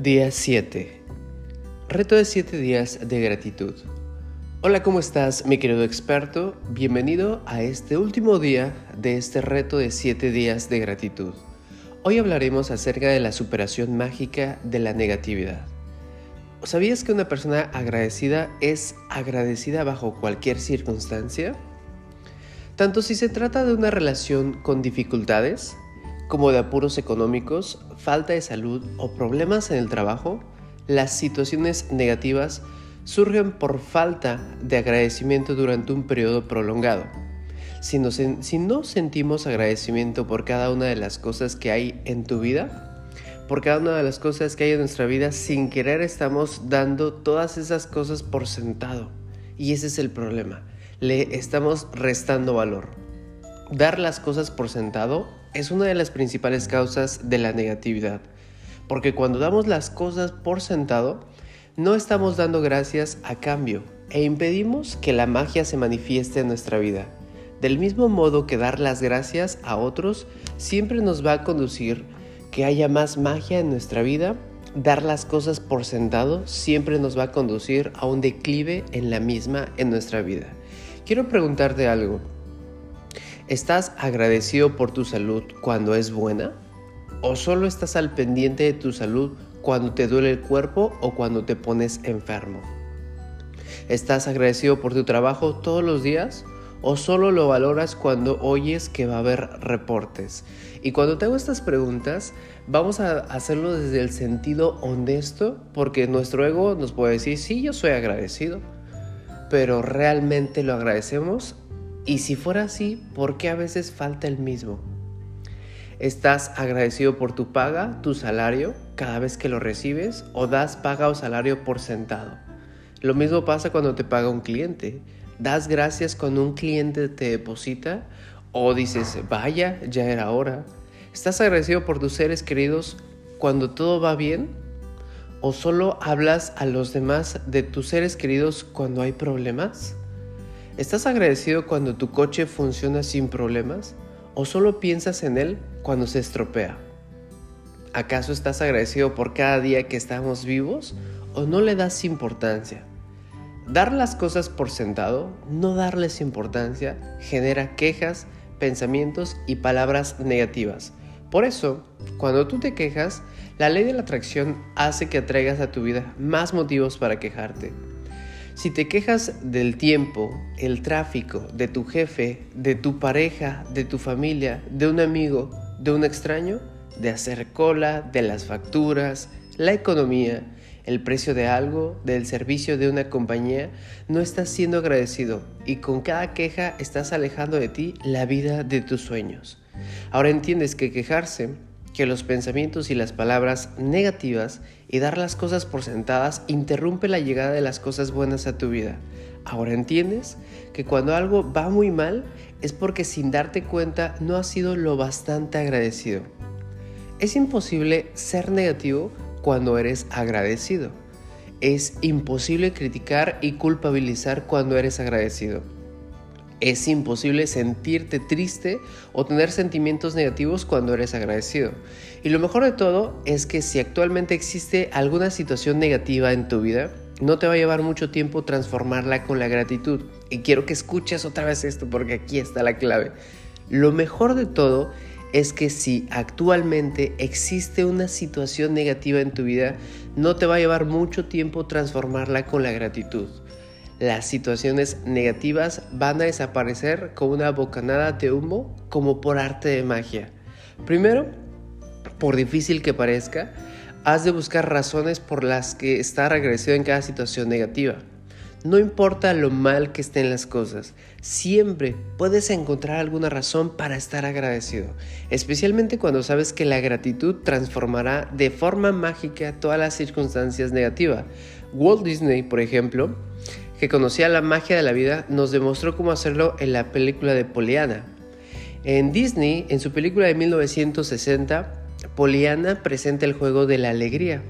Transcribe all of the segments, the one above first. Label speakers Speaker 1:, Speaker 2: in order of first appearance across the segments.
Speaker 1: Día 7. Reto de 7 días de gratitud. Hola, ¿cómo estás, mi querido experto? Bienvenido a este último día de este reto de 7 días de gratitud. Hoy hablaremos acerca de la superación mágica de la negatividad. ¿Sabías que una persona agradecida es agradecida bajo cualquier circunstancia? Tanto si se trata de una relación con dificultades, como de apuros económicos, falta de salud o problemas en el trabajo, las situaciones negativas surgen por falta de agradecimiento durante un periodo prolongado. Si no, si no, sentimos agradecimiento por cada una de las cosas que hay en tu vida, por cada una de las cosas que hay en nuestra vida, sin querer estamos dando todas esas cosas por sentado. Y ese es el problema. Le estamos restando valor. Dar las cosas por sentado es una de las principales causas de la negatividad, porque cuando damos las cosas por sentado, no estamos dando gracias a cambio e impedimos que la magia se manifieste en nuestra vida. Del mismo modo que dar las gracias a otros siempre nos va a conducir que haya más magia en nuestra vida, dar las cosas por sentado siempre nos va a conducir a un declive en la misma en nuestra vida. Quiero preguntarte algo. ¿Estás agradecido por tu salud cuando es buena? ¿O solo estás al pendiente de tu salud cuando te duele el cuerpo o cuando te pones enfermo? ¿Estás agradecido por tu trabajo todos los días? ¿O solo lo valoras cuando oyes que va a haber reportes? Y cuando te hago estas preguntas, vamos a hacerlo desde el sentido honesto, porque nuestro ego nos puede decir, sí, yo soy agradecido, pero ¿realmente lo agradecemos? Y si fuera así, ¿por qué a veces falta el mismo? ¿Estás agradecido por tu paga, tu salario, cada vez que lo recibes? ¿O das paga o salario por sentado? Lo mismo pasa cuando te paga un cliente. ¿Das gracias cuando un cliente te deposita? ¿O dices, vaya, ya era hora? ¿Estás agradecido por tus seres queridos cuando todo va bien? ¿O solo hablas a los demás de tus seres queridos cuando hay problemas? ¿Estás agradecido cuando tu coche funciona sin problemas o solo piensas en él cuando se estropea? ¿Acaso estás agradecido por cada día que estamos vivos o no le das importancia? Dar las cosas por sentado, no darles importancia, genera quejas, pensamientos y palabras negativas. Por eso, cuando tú te quejas, la ley de la atracción hace que atraigas a tu vida más motivos para quejarte. Si te quejas del tiempo, el tráfico, de tu jefe, de tu pareja, de tu familia, de un amigo, de un extraño, de hacer cola, de las facturas, la economía, el precio de algo, del servicio de una compañía, no estás siendo agradecido y con cada queja estás alejando de ti la vida de tus sueños. Ahora entiendes que quejarse que los pensamientos y las palabras negativas y dar las cosas por sentadas interrumpe la llegada de las cosas buenas a tu vida. Ahora entiendes que cuando algo va muy mal es porque sin darte cuenta no has sido lo bastante agradecido. Es imposible ser negativo cuando eres agradecido. Es imposible criticar y culpabilizar cuando eres agradecido. Es imposible sentirte triste o tener sentimientos negativos cuando eres agradecido. Y lo mejor de todo es que si actualmente existe alguna situación negativa en tu vida, no te va a llevar mucho tiempo transformarla con la gratitud. Y quiero que escuches otra vez esto porque aquí está la clave. Lo mejor de todo es que si actualmente existe una situación negativa en tu vida, no te va a llevar mucho tiempo transformarla con la gratitud las situaciones negativas van a desaparecer con una bocanada de humo como por arte de magia. Primero, por difícil que parezca, has de buscar razones por las que estar agradecido en cada situación negativa. No importa lo mal que estén las cosas, siempre puedes encontrar alguna razón para estar agradecido, especialmente cuando sabes que la gratitud transformará de forma mágica todas las circunstancias negativas. Walt Disney, por ejemplo, que conocía la magia de la vida, nos demostró cómo hacerlo en la película de Poliana. En Disney, en su película de 1960, Poliana presenta el juego de la alegría,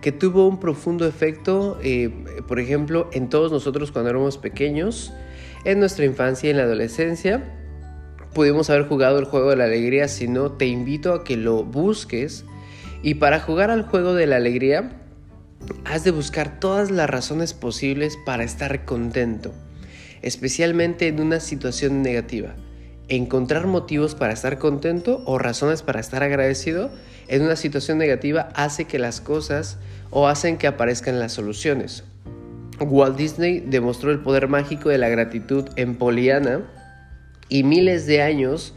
Speaker 1: que tuvo un profundo efecto, eh, por ejemplo, en todos nosotros cuando éramos pequeños, en nuestra infancia y en la adolescencia. Pudimos haber jugado el juego de la alegría, si no, te invito a que lo busques Y para jugar al juego de la alegría, has de buscar todas las razones posibles para estar contento, especialmente en una situación negativa. Encontrar motivos para estar contento o razones para estar agradecido en una situación negativa hace que las cosas o hacen que aparezcan las soluciones. Walt Disney demostró el poder mágico de la gratitud en Poliana y miles de años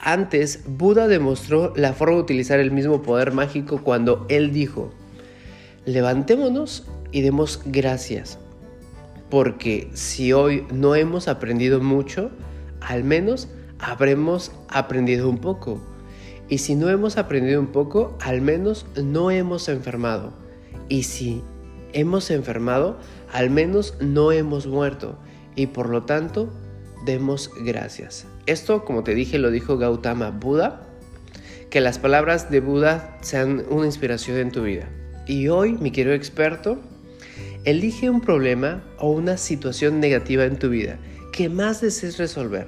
Speaker 1: antes Buda demostró la forma de utilizar el mismo poder mágico cuando él dijo, levantémonos y demos gracias, porque si hoy no hemos aprendido mucho, al menos habremos aprendido un poco. Y si no hemos aprendido un poco, al menos no hemos enfermado. Y si hemos enfermado, al menos no hemos muerto. Y por lo tanto, demos gracias. Esto, como te dije, lo dijo Gautama Buda. Que las palabras de Buda sean una inspiración en tu vida. Y hoy, mi querido experto, elige un problema o una situación negativa en tu vida que más desees resolver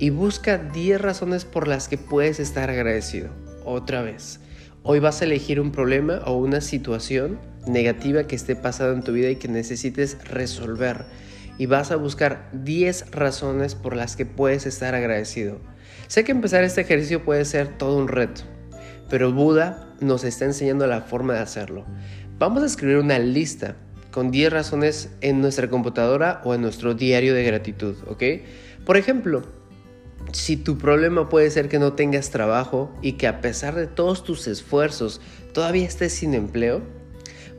Speaker 1: y busca 10 razones por las que puedes estar agradecido. Otra vez, hoy vas a elegir un problema o una situación negativa que esté pasando en tu vida y que necesites resolver. Y vas a buscar 10 razones por las que puedes estar agradecido. Sé que empezar este ejercicio puede ser todo un reto, pero Buda nos está enseñando la forma de hacerlo. Vamos a escribir una lista con 10 razones en nuestra computadora o en nuestro diario de gratitud, ¿ok? Por ejemplo, si tu problema puede ser que no tengas trabajo y que a pesar de todos tus esfuerzos todavía estés sin empleo,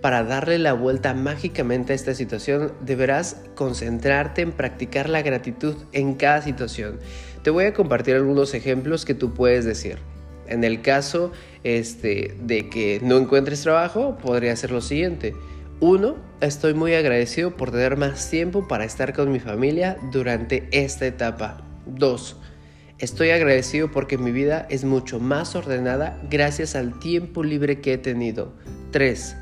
Speaker 1: para darle la vuelta mágicamente a esta situación deberás concentrarte en practicar la gratitud en cada situación. Te voy a compartir algunos ejemplos que tú puedes decir. En el caso este, de que no encuentres trabajo, podría ser lo siguiente. Uno, estoy muy agradecido por tener más tiempo para estar con mi familia durante esta etapa. Dos, Estoy agradecido porque mi vida es mucho más ordenada gracias al tiempo libre que he tenido. 3.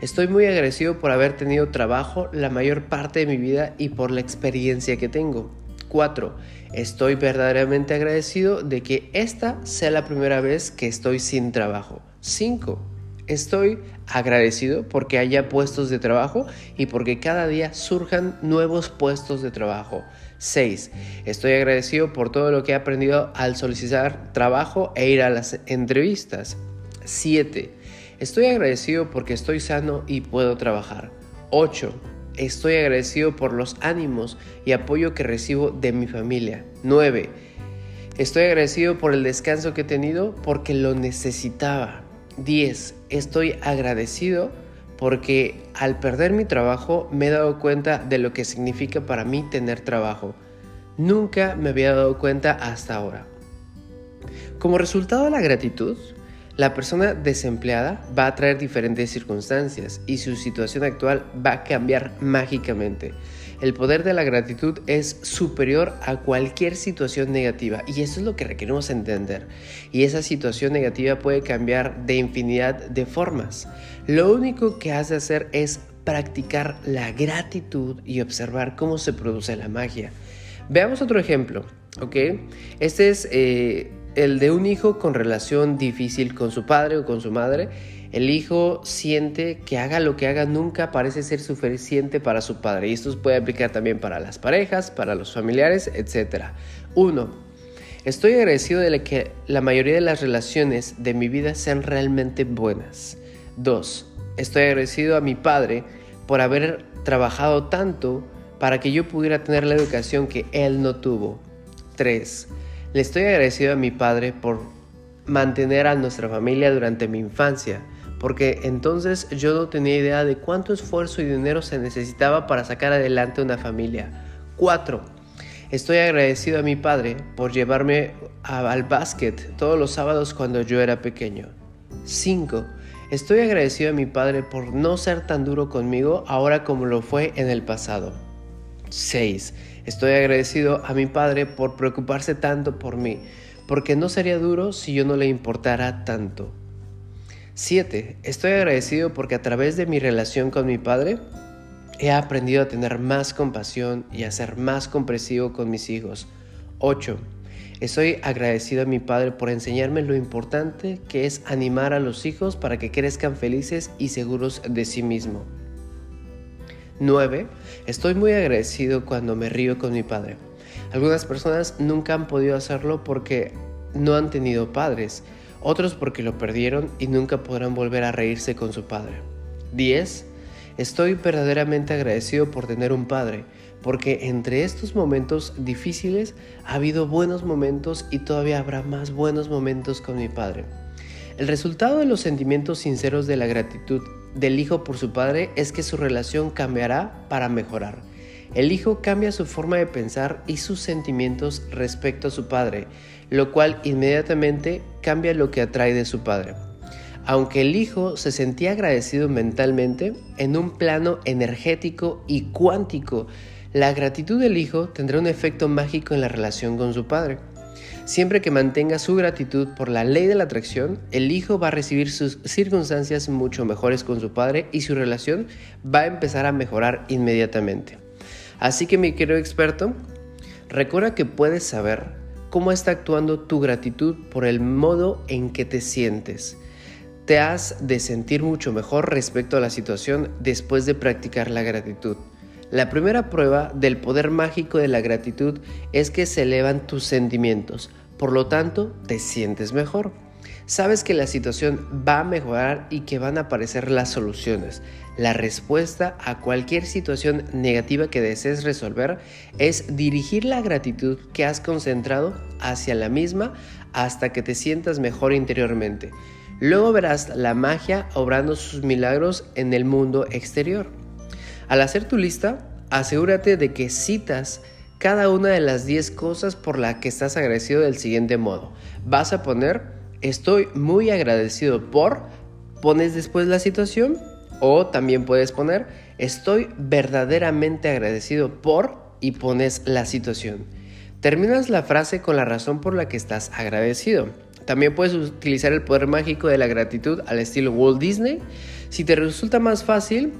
Speaker 1: Estoy muy agradecido por haber tenido trabajo la mayor parte de mi vida y por la experiencia que tengo. 4. Estoy verdaderamente agradecido de que esta sea la primera vez que estoy sin trabajo. 5. Estoy agradecido porque haya puestos de trabajo y porque cada día surjan nuevos puestos de trabajo. 6. Estoy agradecido por todo lo que he aprendido al solicitar trabajo e ir a las entrevistas. 7. Estoy agradecido porque estoy sano y puedo trabajar. 8. Estoy agradecido por los ánimos y apoyo que recibo de mi familia. 9. Estoy agradecido por el descanso que he tenido porque lo necesitaba. 10. Estoy agradecido porque al perder mi trabajo me he dado cuenta de lo que significa para mí tener trabajo. Nunca me había dado cuenta hasta ahora. Como resultado de la gratitud, la persona desempleada va a traer diferentes circunstancias y su situación actual va a cambiar mágicamente. El poder de la gratitud es superior a cualquier situación negativa y eso es lo que requerimos entender. Y esa situación negativa puede cambiar de infinidad de formas. Lo único que has de hacer es practicar la gratitud y observar cómo se produce la magia. Veamos otro ejemplo, ¿ok? Este es eh, el de un hijo con relación difícil con su padre o con su madre el hijo siente que haga lo que haga nunca parece ser suficiente para su padre. Y esto puede aplicar también para las parejas, para los familiares, etc. 1. Estoy agradecido de que la mayoría de las relaciones de mi vida sean realmente buenas. 2. Estoy agradecido a mi padre por haber trabajado tanto para que yo pudiera tener la educación que él no tuvo. 3. Le estoy agradecido a mi padre por mantener a nuestra familia durante mi infancia porque entonces yo no tenía idea de cuánto esfuerzo y dinero se necesitaba para sacar adelante una familia. 4. Estoy agradecido a mi padre por llevarme al básquet todos los sábados cuando yo era pequeño. 5. Estoy agradecido a mi padre por no ser tan duro conmigo ahora como lo fue en el pasado. 6. Estoy agradecido a mi padre por preocuparse tanto por mí, porque no sería duro si yo no le importara tanto. 7. Estoy agradecido porque a través de mi relación con mi padre he aprendido a tener más compasión y a ser más comprensivo con mis hijos. 8. Estoy agradecido a mi padre por enseñarme lo importante que es animar a los hijos para que crezcan felices y seguros de sí mismo. 9. Estoy muy agradecido cuando me río con mi padre. Algunas personas nunca han podido hacerlo porque no han tenido padres, otros porque lo perdieron y nunca podrán volver a reírse con su padre. 10. Estoy verdaderamente agradecido por tener un padre, porque entre estos momentos difíciles ha habido buenos momentos y todavía habrá más buenos momentos con mi padre. El resultado de los sentimientos sinceros de la gratitud del hijo por su padre es que su relación cambiará para mejorar. El hijo cambia su forma de pensar y sus sentimientos respecto a su padre, lo cual inmediatamente cambia lo que atrae de su padre. Aunque el hijo se sentía agradecido mentalmente, en un plano energético y cuántico, la gratitud del hijo tendrá un efecto mágico en la relación con su padre. Siempre que mantenga su gratitud por la ley de la atracción, el hijo va a recibir sus circunstancias mucho mejores con su padre y su relación va a empezar a mejorar inmediatamente. Así que mi querido experto, recuerda que puedes saber cómo está actuando tu gratitud por el modo en que te sientes. Te has de sentir mucho mejor respecto a la situación después de practicar la gratitud. La primera prueba del poder mágico de la gratitud es que se elevan tus sentimientos, por lo tanto te sientes mejor. Sabes que la situación va a mejorar y que van a aparecer las soluciones. La respuesta a cualquier situación negativa que desees resolver es dirigir la gratitud que has concentrado hacia la misma hasta que te sientas mejor interiormente. Luego verás la magia obrando sus milagros en el mundo exterior. Al hacer tu lista, asegúrate de que citas cada una de las 10 cosas por las que estás agradecido del siguiente modo. Vas a poner, estoy muy agradecido por, pones después la situación o también puedes poner, estoy verdaderamente agradecido por y pones la situación. Terminas la frase con la razón por la que estás agradecido. También puedes utilizar el poder mágico de la gratitud al estilo Walt Disney. Si te resulta más fácil,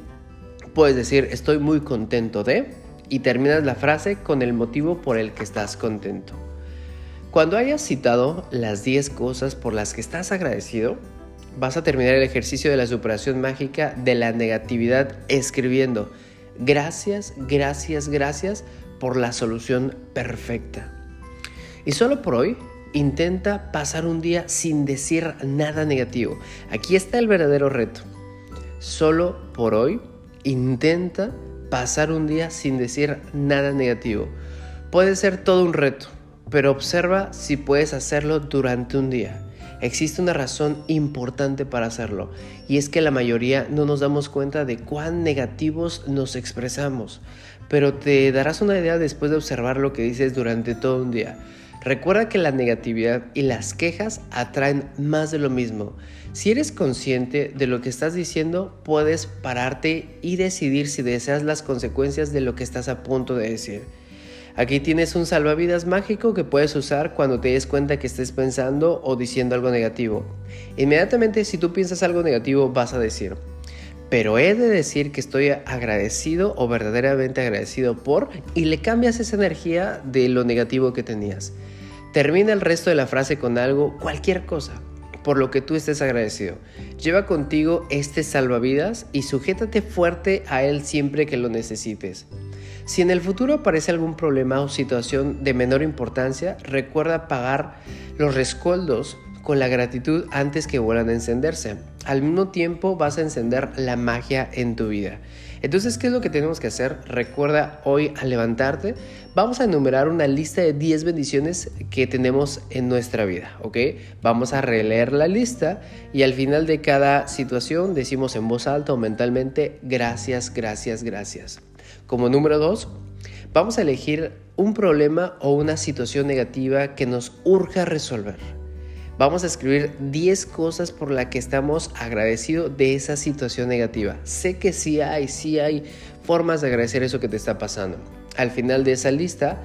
Speaker 1: Puedes decir estoy muy contento de y terminas la frase con el motivo por el que estás contento. Cuando hayas citado las 10 cosas por las que estás agradecido, vas a terminar el ejercicio de la superación mágica de la negatividad escribiendo gracias, gracias, gracias por la solución perfecta. Y solo por hoy, intenta pasar un día sin decir nada negativo. Aquí está el verdadero reto. Solo por hoy Intenta pasar un día sin decir nada negativo. Puede ser todo un reto, pero observa si puedes hacerlo durante un día. Existe una razón importante para hacerlo y es que la mayoría no nos damos cuenta de cuán negativos nos expresamos, pero te darás una idea después de observar lo que dices durante todo un día. Recuerda que la negatividad y las quejas atraen más de lo mismo. Si eres consciente de lo que estás diciendo, puedes pararte y decidir si deseas las consecuencias de lo que estás a punto de decir. Aquí tienes un salvavidas mágico que puedes usar cuando te des cuenta que estés pensando o diciendo algo negativo. Inmediatamente si tú piensas algo negativo vas a decir, pero he de decir que estoy agradecido o verdaderamente agradecido por y le cambias esa energía de lo negativo que tenías. Termina el resto de la frase con algo, cualquier cosa, por lo que tú estés agradecido. Lleva contigo este salvavidas y sujétate fuerte a él siempre que lo necesites. Si en el futuro aparece algún problema o situación de menor importancia, recuerda pagar los rescoldos con la gratitud antes que vuelvan a encenderse. Al mismo tiempo vas a encender la magia en tu vida. Entonces, ¿qué es lo que tenemos que hacer? Recuerda hoy al levantarte, vamos a enumerar una lista de 10 bendiciones que tenemos en nuestra vida, ¿ok? Vamos a releer la lista y al final de cada situación decimos en voz alta o mentalmente, gracias, gracias, gracias. Como número 2, vamos a elegir un problema o una situación negativa que nos urja resolver. Vamos a escribir 10 cosas por las que estamos agradecidos de esa situación negativa. Sé que sí hay, sí hay formas de agradecer eso que te está pasando. Al final de esa lista,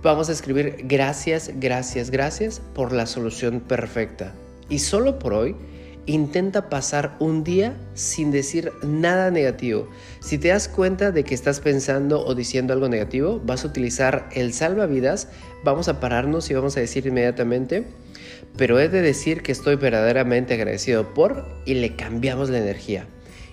Speaker 1: vamos a escribir gracias, gracias, gracias por la solución perfecta. Y solo por hoy, intenta pasar un día sin decir nada negativo. Si te das cuenta de que estás pensando o diciendo algo negativo, vas a utilizar el salvavidas, vamos a pararnos y vamos a decir inmediatamente, pero he de decir que estoy verdaderamente agradecido por y le cambiamos la energía.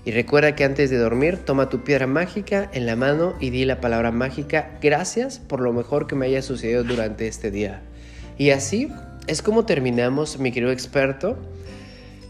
Speaker 1: Y recuerda que antes de dormir, toma tu piedra mágica en la mano y di la palabra mágica, gracias por lo mejor que me haya sucedido durante este día. Y así es como terminamos, mi querido experto,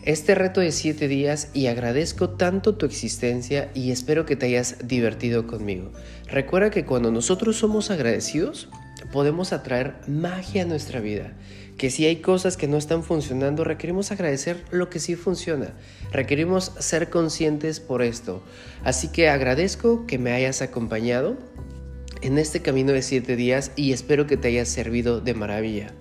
Speaker 1: este reto de 7 días y agradezco tanto tu existencia y espero que te hayas divertido conmigo. Recuerda que cuando nosotros somos agradecidos, podemos atraer magia a nuestra vida. Que si hay cosas que no están funcionando, requerimos agradecer lo que sí funciona. Requerimos ser conscientes por esto. Así que agradezco que me hayas acompañado en este camino de 7 días y espero que te haya servido de maravilla.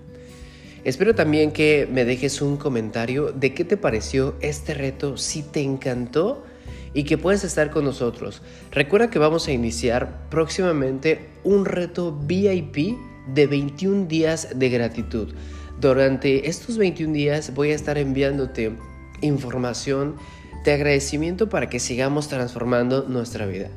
Speaker 1: Espero también que me dejes un comentario de qué te pareció este reto, si te encantó y que puedes estar con nosotros. Recuerda que vamos a iniciar próximamente un reto VIP de 21 días de gratitud. Durante estos 21 días voy a estar enviándote información de agradecimiento para que sigamos transformando nuestra vida.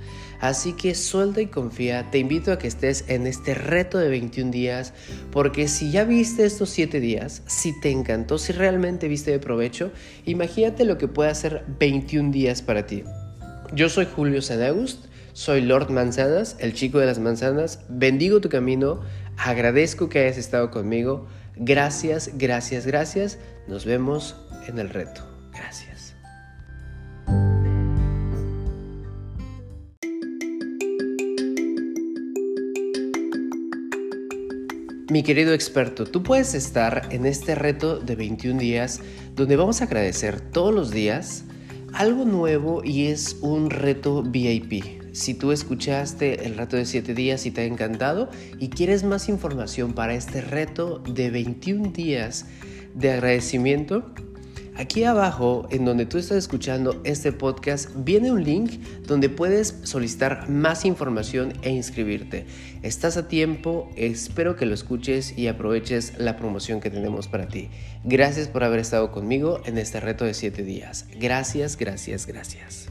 Speaker 1: Así que suelta y confía, te invito a que estés en este reto de 21 días, porque si ya viste estos 7 días, si te encantó, si realmente viste de provecho, imagínate lo que puede hacer 21 días para ti. Yo soy Julio Sanagust, soy Lord Manzanas, el chico de las manzanas, bendigo tu camino, agradezco que hayas estado conmigo, gracias, gracias, gracias, nos vemos en el reto. Gracias. Mi querido experto, tú puedes estar en este reto de 21 días donde vamos a agradecer todos los días algo nuevo y es un reto VIP. Si tú escuchaste el reto de 7 días y te ha encantado y quieres más información para este reto de 21 días de agradecimiento, Aquí abajo, en donde tú estás escuchando este podcast, viene un link donde puedes solicitar más información e inscribirte. Estás a tiempo, espero que lo escuches y aproveches la promoción que tenemos para ti. Gracias por haber estado conmigo en este reto de 7 días. Gracias, gracias, gracias.